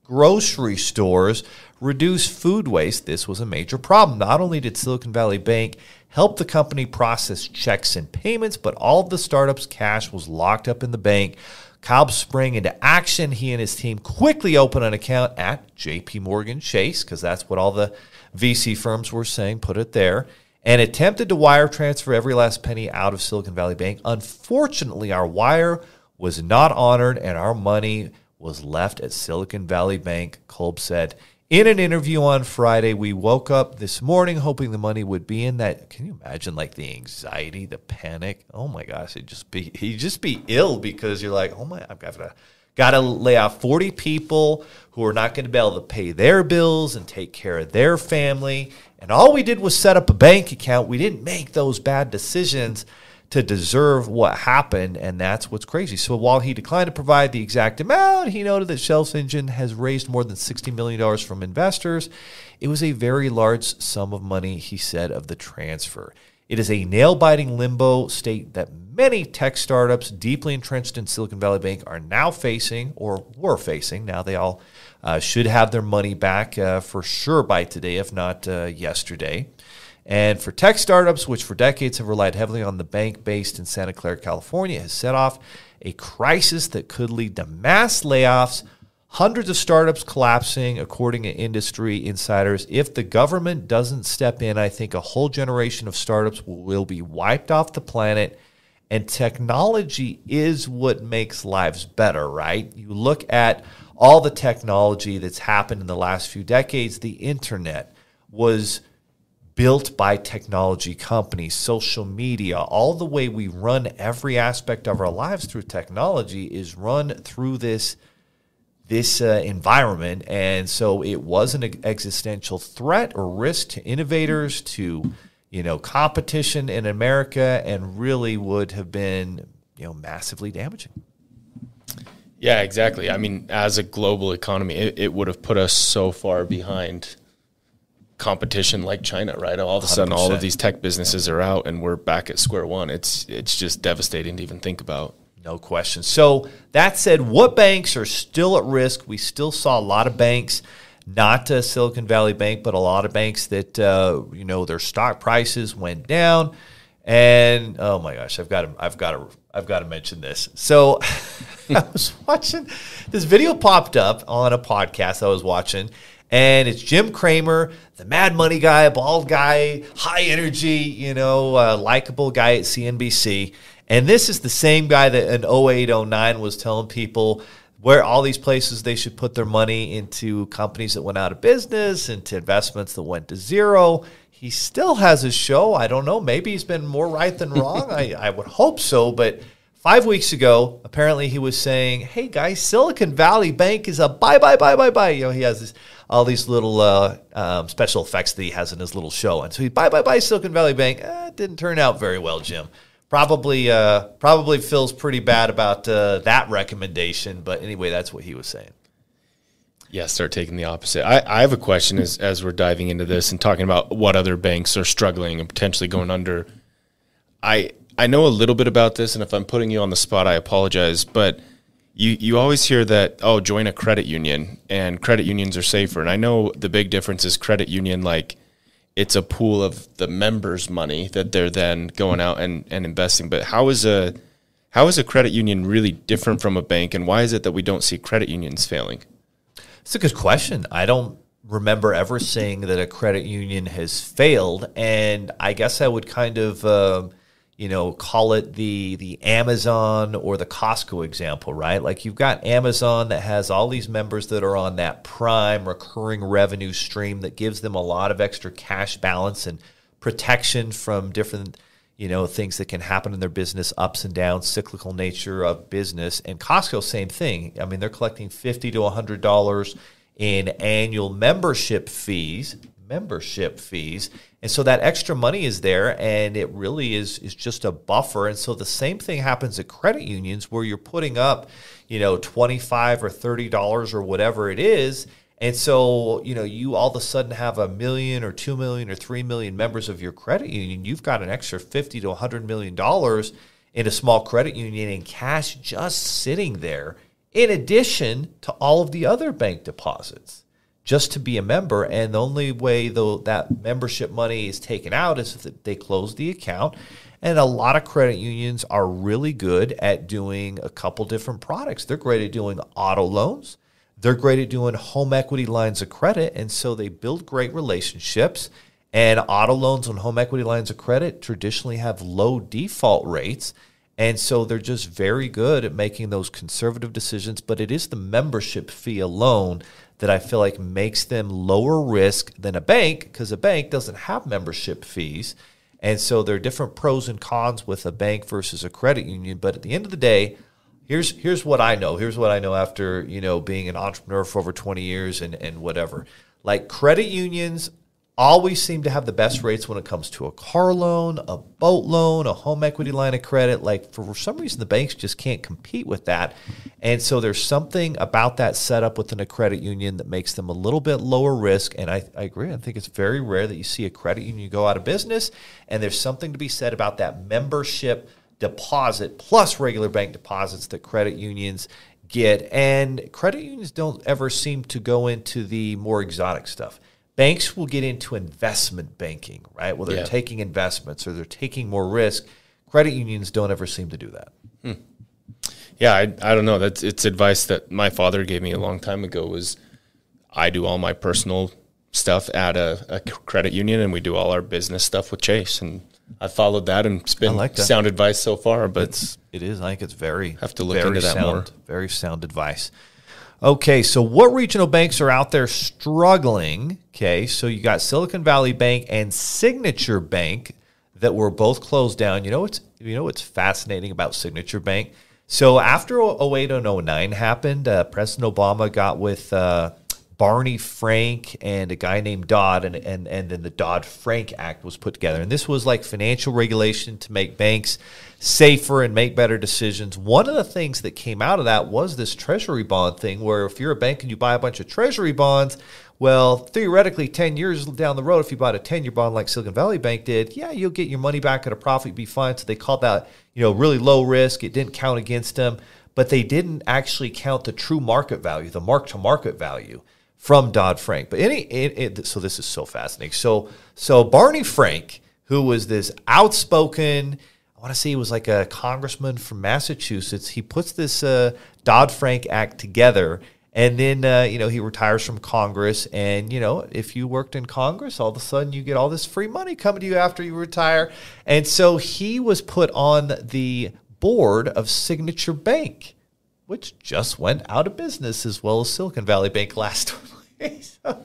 grocery stores reduce food waste. This was a major problem. Not only did Silicon Valley Bank help the company process checks and payments, but all of the startup's cash was locked up in the bank. Kalb sprang into action. He and his team quickly opened an account at JP Morgan Chase, because that's what all the VC firms were saying, put it there, and attempted to wire transfer every last penny out of Silicon Valley Bank. Unfortunately, our wire was not honored and our money was left at Silicon Valley Bank, Kalb said. In an interview on Friday, we woke up this morning hoping the money would be in that. Can you imagine like the anxiety, the panic? Oh my gosh, it just be you just be ill because you're like, oh my, I've got to got to lay off 40 people who are not going to be able to pay their bills and take care of their family. And all we did was set up a bank account. We didn't make those bad decisions to deserve what happened, and that's what's crazy. So while he declined to provide the exact amount, he noted that Shelf Engine has raised more than $60 million from investors. It was a very large sum of money, he said, of the transfer. It is a nail biting limbo state that many tech startups deeply entrenched in Silicon Valley Bank are now facing or were facing. Now they all uh, should have their money back uh, for sure by today, if not uh, yesterday. And for tech startups, which for decades have relied heavily on the bank based in Santa Clara, California, has set off a crisis that could lead to mass layoffs, hundreds of startups collapsing, according to industry insiders. If the government doesn't step in, I think a whole generation of startups will be wiped off the planet. And technology is what makes lives better, right? You look at all the technology that's happened in the last few decades, the internet was built by technology companies, social media, all the way we run every aspect of our lives through technology is run through this this uh, environment, and so it was an existential threat or risk to innovators, to you know competition in America, and really would have been you know massively damaging. Yeah, exactly. I mean, as a global economy, it, it would have put us so far behind competition like China, right? All of a sudden, 100%. all of these tech businesses are out, and we're back at square one. It's it's just devastating to even think about. No question. So that said, what banks are still at risk? We still saw a lot of banks, not Silicon Valley Bank, but a lot of banks that uh, you know their stock prices went down. And oh my gosh, I've got to, I've got to, I've got to mention this. So <laughs> I was watching this video popped up on a podcast I was watching, and it's Jim Cramer, the Mad Money guy, bald guy, high energy, you know, uh, likable guy at CNBC. And this is the same guy that in 08, 09 was telling people where all these places they should put their money into companies that went out of business, into investments that went to zero. He still has his show. I don't know. Maybe he's been more right than wrong. I, I would hope so. But five weeks ago, apparently he was saying, hey, guys, Silicon Valley Bank is a buy, buy, buy, buy, buy. You know, he has this all these little uh, um, special effects that he has in his little show. And so he bye, bye, bye, Silicon Valley Bank. Eh, didn't turn out very well, Jim probably uh, probably feels pretty bad about uh, that recommendation. But anyway, that's what he was saying. Yeah, start taking the opposite. I, I have a question as as we're diving into this and talking about what other banks are struggling and potentially going under. I I know a little bit about this, and if I'm putting you on the spot, I apologize. But you you always hear that oh, join a credit union, and credit unions are safer. And I know the big difference is credit union like it's a pool of the members' money that they're then going out and, and investing. But how is a how is a credit union really different from a bank, and why is it that we don't see credit unions failing? It's a good question. I don't remember ever seeing that a credit union has failed, and I guess I would kind of. Uh, you know, call it the the Amazon or the Costco example, right? Like you've got Amazon that has all these members that are on that prime recurring revenue stream that gives them a lot of extra cash balance and protection from different you know things that can happen in their business ups and downs cyclical nature of business. And costco same thing. I mean they're collecting 50 to 100 dollars in annual membership fees membership fees. And so that extra money is there and it really is is just a buffer. And so the same thing happens at credit unions where you're putting up you know 25 or 30 dollars or whatever it is. And so, you know, you all of a sudden have a million or two million or three million members of your credit union. You've got an extra 50 to 100 million dollars in a small credit union in cash just sitting there, in addition to all of the other bank deposits, just to be a member. And the only way, though, that membership money is taken out is if they close the account. And a lot of credit unions are really good at doing a couple different products. They're great at doing auto loans. They're great at doing home equity lines of credit, and so they build great relationships. And auto loans and home equity lines of credit traditionally have low default rates. And so they're just very good at making those conservative decisions. But it is the membership fee alone that I feel like makes them lower risk than a bank because a bank doesn't have membership fees. And so there are different pros and cons with a bank versus a credit union. But at the end of the day, here's here's what I know. Here's what I know after you know being an entrepreneur for over 20 years and and whatever. Like credit unions always seem to have the best rates when it comes to a car loan, a boat loan, a home equity line of credit. Like for some reason, the banks just can't compete with that. And so there's something about that setup within a credit union that makes them a little bit lower risk. And I, I agree. I think it's very rare that you see a credit union go out of business. And there's something to be said about that membership deposit plus regular bank deposits that credit unions get. And credit unions don't ever seem to go into the more exotic stuff. Banks will get into investment banking, right? Well, they're yeah. taking investments or they're taking more risk. Credit unions don't ever seem to do that. Hmm. Yeah, I, I don't know. That's it's advice that my father gave me a long time ago. Was I do all my personal stuff at a, a credit union, and we do all our business stuff with Chase, and I followed that, and it's been like sound advice so far. But it's, it is. I think it's very have to look into that sound, more. Very sound advice. Okay, so what regional banks are out there struggling? Okay, so you got Silicon Valley Bank and Signature Bank that were both closed down. You know what's you know what's fascinating about Signature Bank? So after 08 and 09 happened, uh, President Obama got with uh, Barney Frank and a guy named Dodd, and, and, and then the Dodd Frank Act was put together. And this was like financial regulation to make banks safer and make better decisions. One of the things that came out of that was this treasury bond thing, where if you're a bank and you buy a bunch of treasury bonds, well, theoretically, 10 years down the road, if you bought a 10 year bond like Silicon Valley Bank did, yeah, you'll get your money back at a profit, be fine. So they called that, you know, really low risk. It didn't count against them, but they didn't actually count the true market value, the mark to market value from Dodd Frank. But any, it, it, so this is so fascinating. So so Barney Frank, who was this outspoken, I want to say he was like a congressman from Massachusetts. He puts this uh, Dodd Frank Act together. And then, uh, you know, he retires from Congress. And, you know, if you worked in Congress, all of a sudden you get all this free money coming to you after you retire. And so he was put on the board of Signature Bank, which just went out of business as well as Silicon Valley Bank last <laughs> so,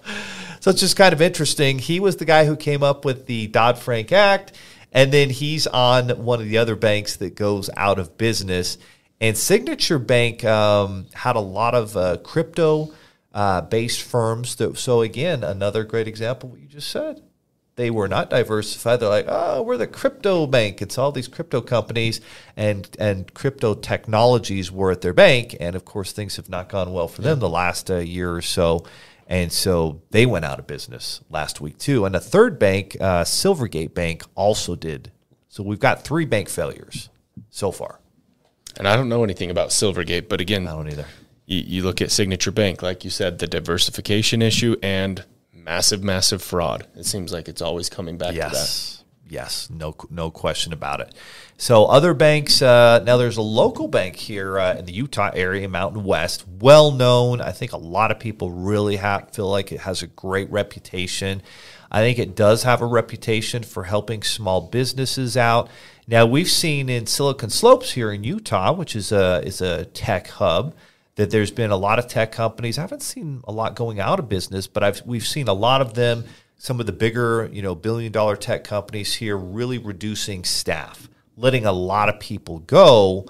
so it's just kind of interesting. He was the guy who came up with the Dodd Frank Act, and then he's on one of the other banks that goes out of business. And Signature Bank um, had a lot of uh, crypto uh, based firms. That, so, again, another great example what you just said. They were not diversified. They're like, oh, we're the crypto bank. It's all these crypto companies and and crypto technologies were at their bank, and of course things have not gone well for them the last uh, year or so. And so they went out of business last week too. And a third bank, uh, Silvergate Bank, also did. So we've got three bank failures so far. And I don't know anything about Silvergate, but again, I don't either. You, you look at Signature Bank, like you said, the diversification issue and massive, massive fraud. It seems like it's always coming back yes. to that. Yes, no, no question about it. So other banks. Uh, now there's a local bank here uh, in the Utah area, Mountain West, well known. I think a lot of people really have, feel like it has a great reputation. I think it does have a reputation for helping small businesses out. Now we've seen in Silicon Slopes here in Utah, which is a is a tech hub, that there's been a lot of tech companies. I haven't seen a lot going out of business, but I've we've seen a lot of them some of the bigger, you know, billion dollar tech companies here really reducing staff, letting a lot of people go.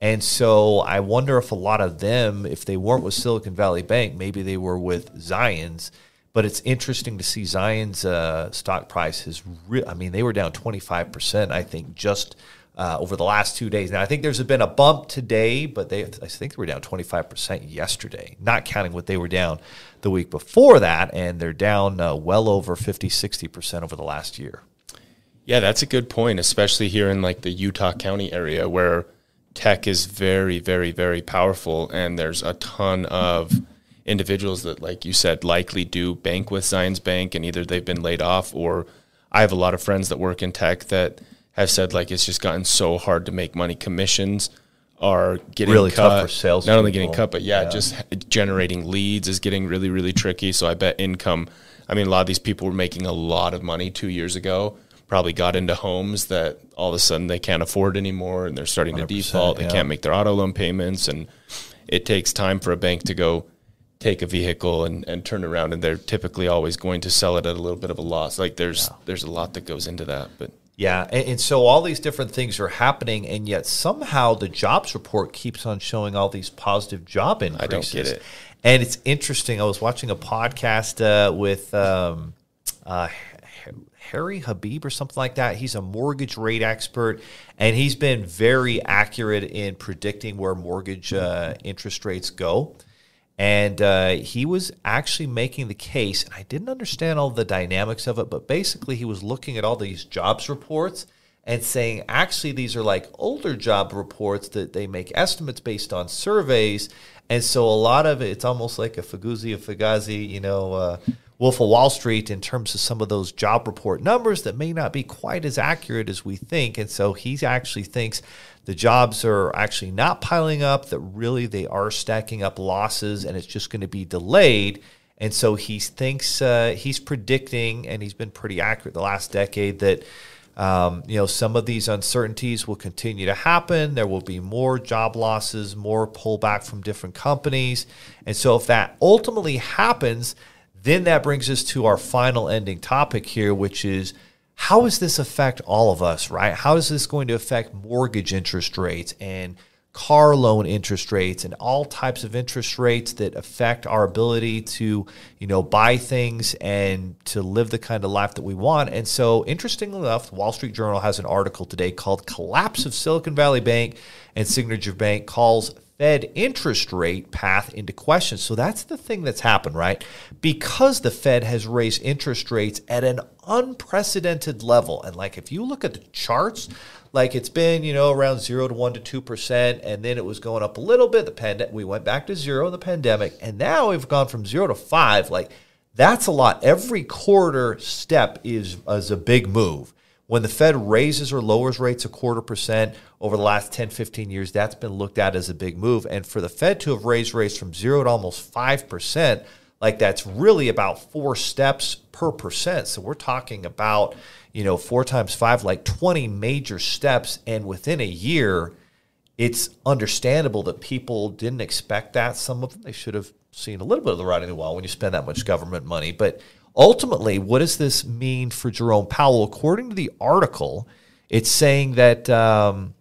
And so I wonder if a lot of them, if they weren't with Silicon Valley Bank, maybe they were with Zions. But it's interesting to see Zion's uh, stock price has, re- I mean, they were down 25%, I think, just uh, over the last two days. Now, I think there's been a bump today, but they, I think they were down 25% yesterday, not counting what they were down the week before that. And they're down uh, well over 50, 60% over the last year. Yeah, that's a good point, especially here in like the Utah County area where tech is very, very, very powerful. And there's a ton of individuals that, like you said, likely do bank with Zions Bank and either they've been laid off or I have a lot of friends that work in tech that – have said like it's just gotten so hard to make money. Commissions are getting really cut. tough for sales. Not only getting cut, but yeah, yeah, just generating leads is getting really really tricky. So I bet income. I mean, a lot of these people were making a lot of money two years ago. Probably got into homes that all of a sudden they can't afford anymore, and they're starting to default. They yeah. can't make their auto loan payments, and it takes time for a bank to go take a vehicle and, and turn around and they're typically always going to sell it at a little bit of a loss. Like there's yeah. there's a lot that goes into that. But yeah, and, and, so all these different things are happening, and yet somehow the jobs report keeps on showing all these positive job increases. I don't get it. And it's interesting. I was watching a podcast uh, with um, uh, Barry Habib or something like that. He's a mortgage rate expert, and he's been very accurate in predicting where mortgage uh, interest rates go. And uh, he was actually making the case, and I didn't understand all the dynamics of it, but basically he was looking at all these jobs reports and saying, actually, these are like older job reports that they make estimates based on surveys. And so a lot of it, it's almost like a Faguzzi of Fugazi, you know, uh, Wolf of Wall Street in terms of some of those job report numbers that may not be quite as accurate as we think. And so he actually thinks the jobs are actually not piling up, that really they are stacking up losses and it's just going to be delayed. And so he thinks uh, he's predicting, and he's been pretty accurate the last decade, that um, you know some of these uncertainties will continue to happen. There will be more job losses, more pullback from different companies, and so if that ultimately happens, then that brings us to our final ending topic here, which is how does this affect all of us, right? How is this going to affect mortgage interest rates and car loan interest rates and all types of interest rates that affect our ability to, you know, buy things and to live the kind of life that we want. And so, interestingly enough, the Wall Street Journal has an article today called Collapse of Silicon Valley Bank and Signature Bank calls Fed interest rate path into question. So that's the thing that's happened, right? Because the Fed has raised interest rates at an unprecedented level. And like if you look at the charts, like it's been, you know, around zero to one to two percent, and then it was going up a little bit. The pandemic, we went back to zero in the pandemic, and now we've gone from zero to five. Like that's a lot. Every quarter step is is a big move. When the Fed raises or lowers rates a quarter percent over the last 10, 15 years, that's been looked at as a big move. And for the Fed to have raised rates from zero to almost 5%, like that's really about four steps per percent. So we're talking about, you know, four times five, like 20 major steps. And within a year, it's understandable that people didn't expect that. Some of them, they should have seen a little bit of the writing on the wall when you spend that much government money. But ultimately, what does this mean for Jerome Powell? According to the article, it's saying that um,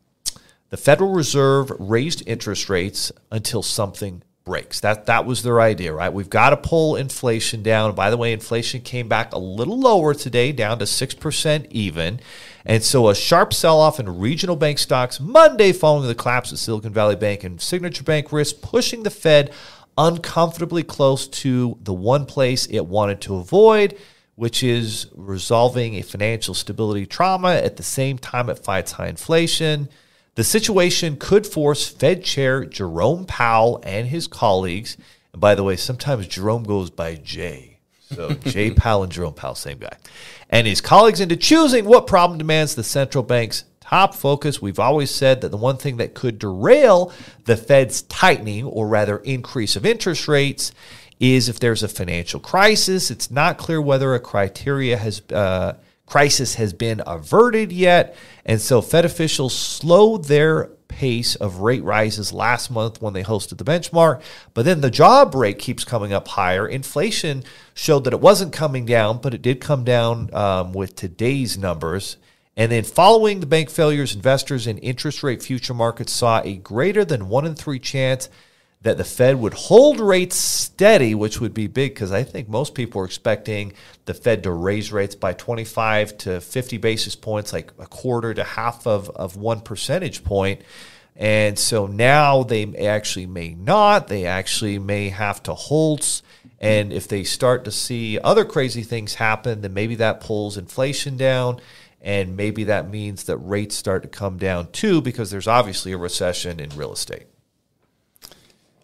the Federal Reserve raised interest rates until something breaks. That that was their idea, right? We've got to pull inflation down. By the way, inflation came back a little lower today, down to 6% even. And so a sharp sell-off in regional bank stocks Monday following the collapse of Silicon Valley Bank and Signature Bank risk pushing the Fed uncomfortably close to the one place it wanted to avoid, which is resolving a financial stability trauma at the same time it fights high inflation. The situation could force Fed Chair Jerome Powell and his colleagues, and by the way, sometimes Jerome goes by Jay. So <laughs> Jay Powell and Jerome Powell, same guy, and his colleagues into choosing what problem demands the central bank's top focus. We've always said that the one thing that could derail the Fed's tightening, or rather increase of interest rates, is if there's a financial crisis. It's not clear whether a criteria has uh, crisis has been averted yet, and so Fed officials slowed their pace of rate rises last month when they hosted the benchmark. But then the job rate keeps coming up higher. Inflation showed that it wasn't coming down, but it did come down um, with today's numbers. And then following the bank failures, investors in interest rate future markets saw a greater than one in three chance that the Fed would hold rates steady, which would be big because I think most people are expecting the Fed to raise rates by 25 to 50 basis points, like a quarter to half of, of one percentage point. And so now they actually may not. They actually may have to hold. And if they start to see other crazy things happen, then maybe that pulls inflation down. And maybe that means that rates start to come down too, because there's obviously a recession in real estate.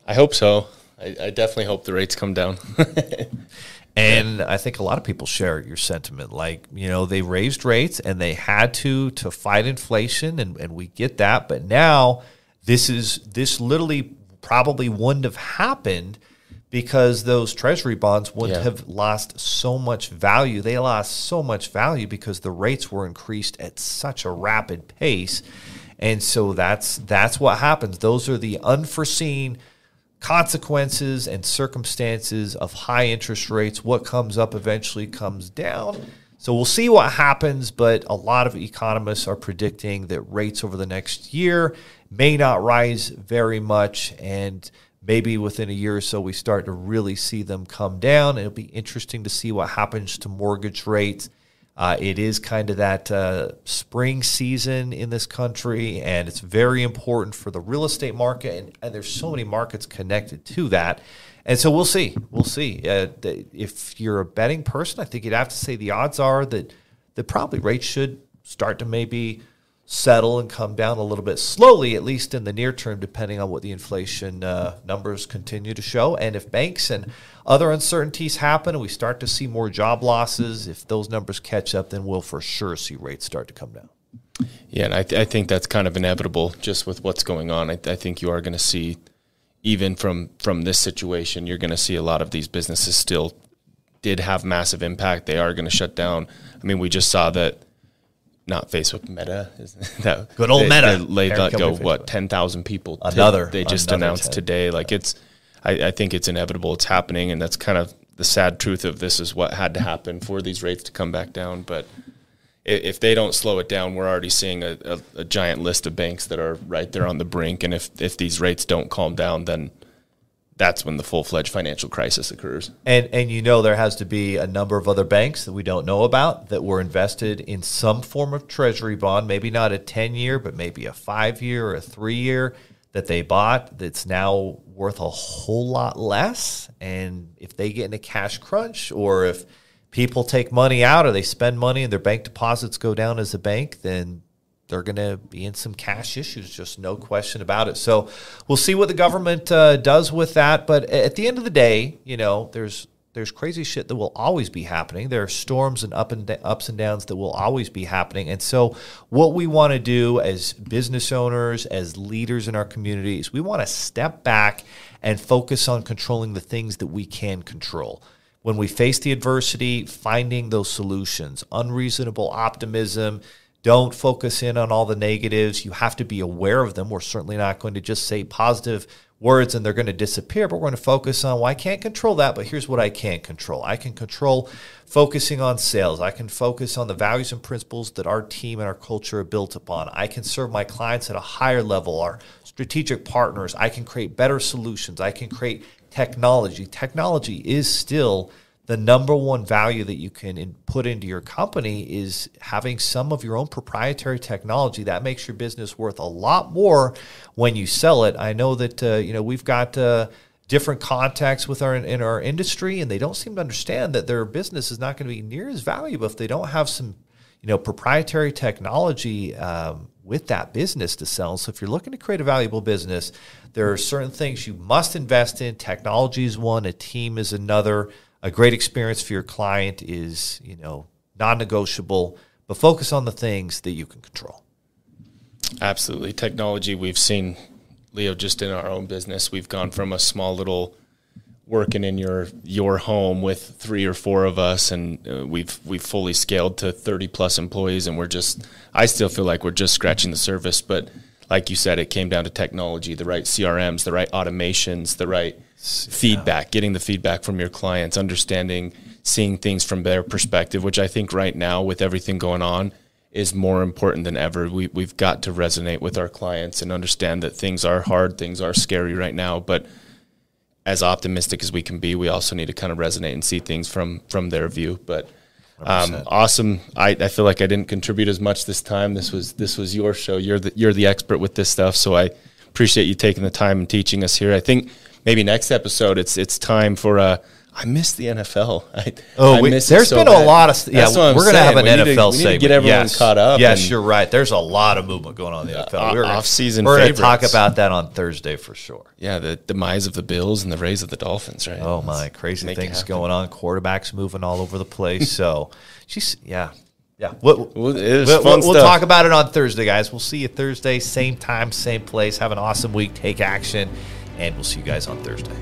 I hope so. I, I definitely hope the rates come down. <laughs> and I think a lot of people share your sentiment. Like, you know, they raised rates and they had to to fight inflation and, and we get that. But now this is this literally probably wouldn't have happened because those treasury bonds wouldn't yeah. have lost so much value. They lost so much value because the rates were increased at such a rapid pace. And so that's that's what happens. Those are the unforeseen consequences and circumstances of high interest rates. What comes up eventually comes down. So we'll see what happens, but a lot of economists are predicting that rates over the next year may not rise very much and maybe within a year or so we start to really see them come down. It'll be interesting to see what happens to mortgage rates uh, it is kind of that uh, spring season in this country, and it's very important for the real estate market. And, and, there's so many markets connected to that. And so we'll see. We'll see. Uh, if you're a betting person, I think you'd have to say the odds are that, that probably rates should start to maybe settle and come down a little bit slowly, at least in the near term, depending on what the inflation uh, numbers continue to show. And if banks and other uncertainties happen and we start to see more job losses, if those numbers catch up, then we'll for sure see rates start to come down. Yeah, and I, th- I think that's kind of inevitable just with what's going on. I, th- I think you are going to see, even from from this situation, you're going to see a lot of these businesses still did have massive impact. They are going to shut down. I mean, we just saw that not Facebook Meta <laughs> that good old they, Meta. They let go what ten thousand people. Another they just another announced 10. today. Like it's, I, I, think it's inevitable. It's happening, and that's kind of the sad truth of this is what had to happen for these rates to come back down. But if they don't slow it down, we're already seeing a, a, a giant list of banks that are right there on the brink. And if if these rates don't calm down, then that's when the full fledged financial crisis occurs. And and you know there has to be a number of other banks that we don't know about that were invested in some form of treasury bond, maybe not a 10 year, but maybe a 5 year or a 3 year that they bought that's now worth a whole lot less and if they get in a cash crunch or if people take money out or they spend money and their bank deposits go down as a bank, then they're going to be in some cash issues, just no question about it. So we'll see what the government uh, does with that. But at the end of the day, you know, there's there's crazy shit that will always be happening. There are storms and up and ups and downs that will always be happening. And so, what we want to do as business owners, as leaders in our communities, we want to step back and focus on controlling the things that we can control. When we face the adversity, finding those solutions, unreasonable optimism Don't focus in on all the negatives. You have to be aware of them. We're certainly not going to just say positive words and they're going to disappear, but we're going to focus on, well, I can't control that, but here's what I can control. I can control focusing on sales. I can focus on the values and principles that our team and our culture are built upon. I can serve my clients at a higher level, our strategic partners. I can create better solutions. I can create technology. Technology is still the number one value that you can in, put into your company is having some of your own proprietary technology that makes your business worth a lot more when you sell it. I know that uh, you know we've got uh, different contacts with our in our industry, and they don't seem to understand that their business is not going to be near as valuable if they don't have some you know proprietary technology um, with that business to sell. So if you're looking to create a valuable business, there are certain things you must invest in. Technology is one, a team is another a great experience for your client is, you know, non-negotiable, but focus on the things that you can control. Absolutely. Technology we've seen Leo just in our own business, we've gone from a small little working in your your home with three or four of us and uh, we've we've fully scaled to 30 plus employees and we're just I still feel like we're just scratching the surface but like you said it came down to technology the right CRMs the right automations the right feedback, getting the feedback from your clients, understanding, seeing things from their perspective, which I think right now with everything going on is more important than ever. We we've got to resonate with our clients and understand that things are hard, things are scary right now, but as optimistic as we can be, we also need to kind of resonate and see things from from their view. But um, awesome. I, I feel like I didn't contribute as much this time. This was this was your show. You're the you're the expert with this stuff, so I appreciate you taking the time and teaching us here. I think maybe next episode it's it's time for a. I miss the NFL. <laughs> I, oh, I we, there's so been bad. a lot of yeah. we're going to have an we NFL to, segment. get everyone yes. caught up. Yes, you're right. There's a lot of movement going on in the NFL. We're off season. We're going to talk about that on Thursday for sure. Yeah, the demise of the Bills and the raise of the Dolphins. Right. Oh my, crazy things going on. Quarterbacks moving all over the place. <laughs> so she's yeah. Yeah, we'll, we'll, we'll, we'll talk about it on Thursday, guys. We'll see you Thursday, same time, same place. Have an awesome week. Take action, and we'll see you guys on Thursday.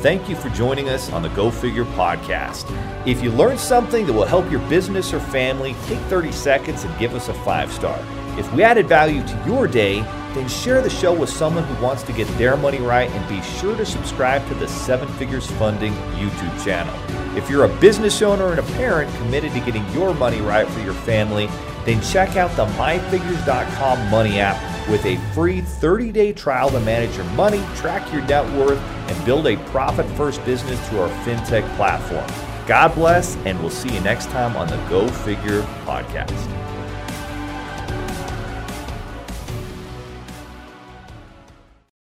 Thank you for joining us on the Go Figure podcast. If you learned something that will help your business or family, take 30 seconds and give us a five star. If we added value to your day, then share the show with someone who wants to get their money right and be sure to subscribe to the Seven Figures Funding YouTube channel. If you're a business owner and a parent committed to getting your money right for your family, then check out the myfigures.com money app with a free 30 day trial to manage your money, track your net worth, and build a profit first business through our fintech platform. God bless, and we'll see you next time on the Go Figure podcast.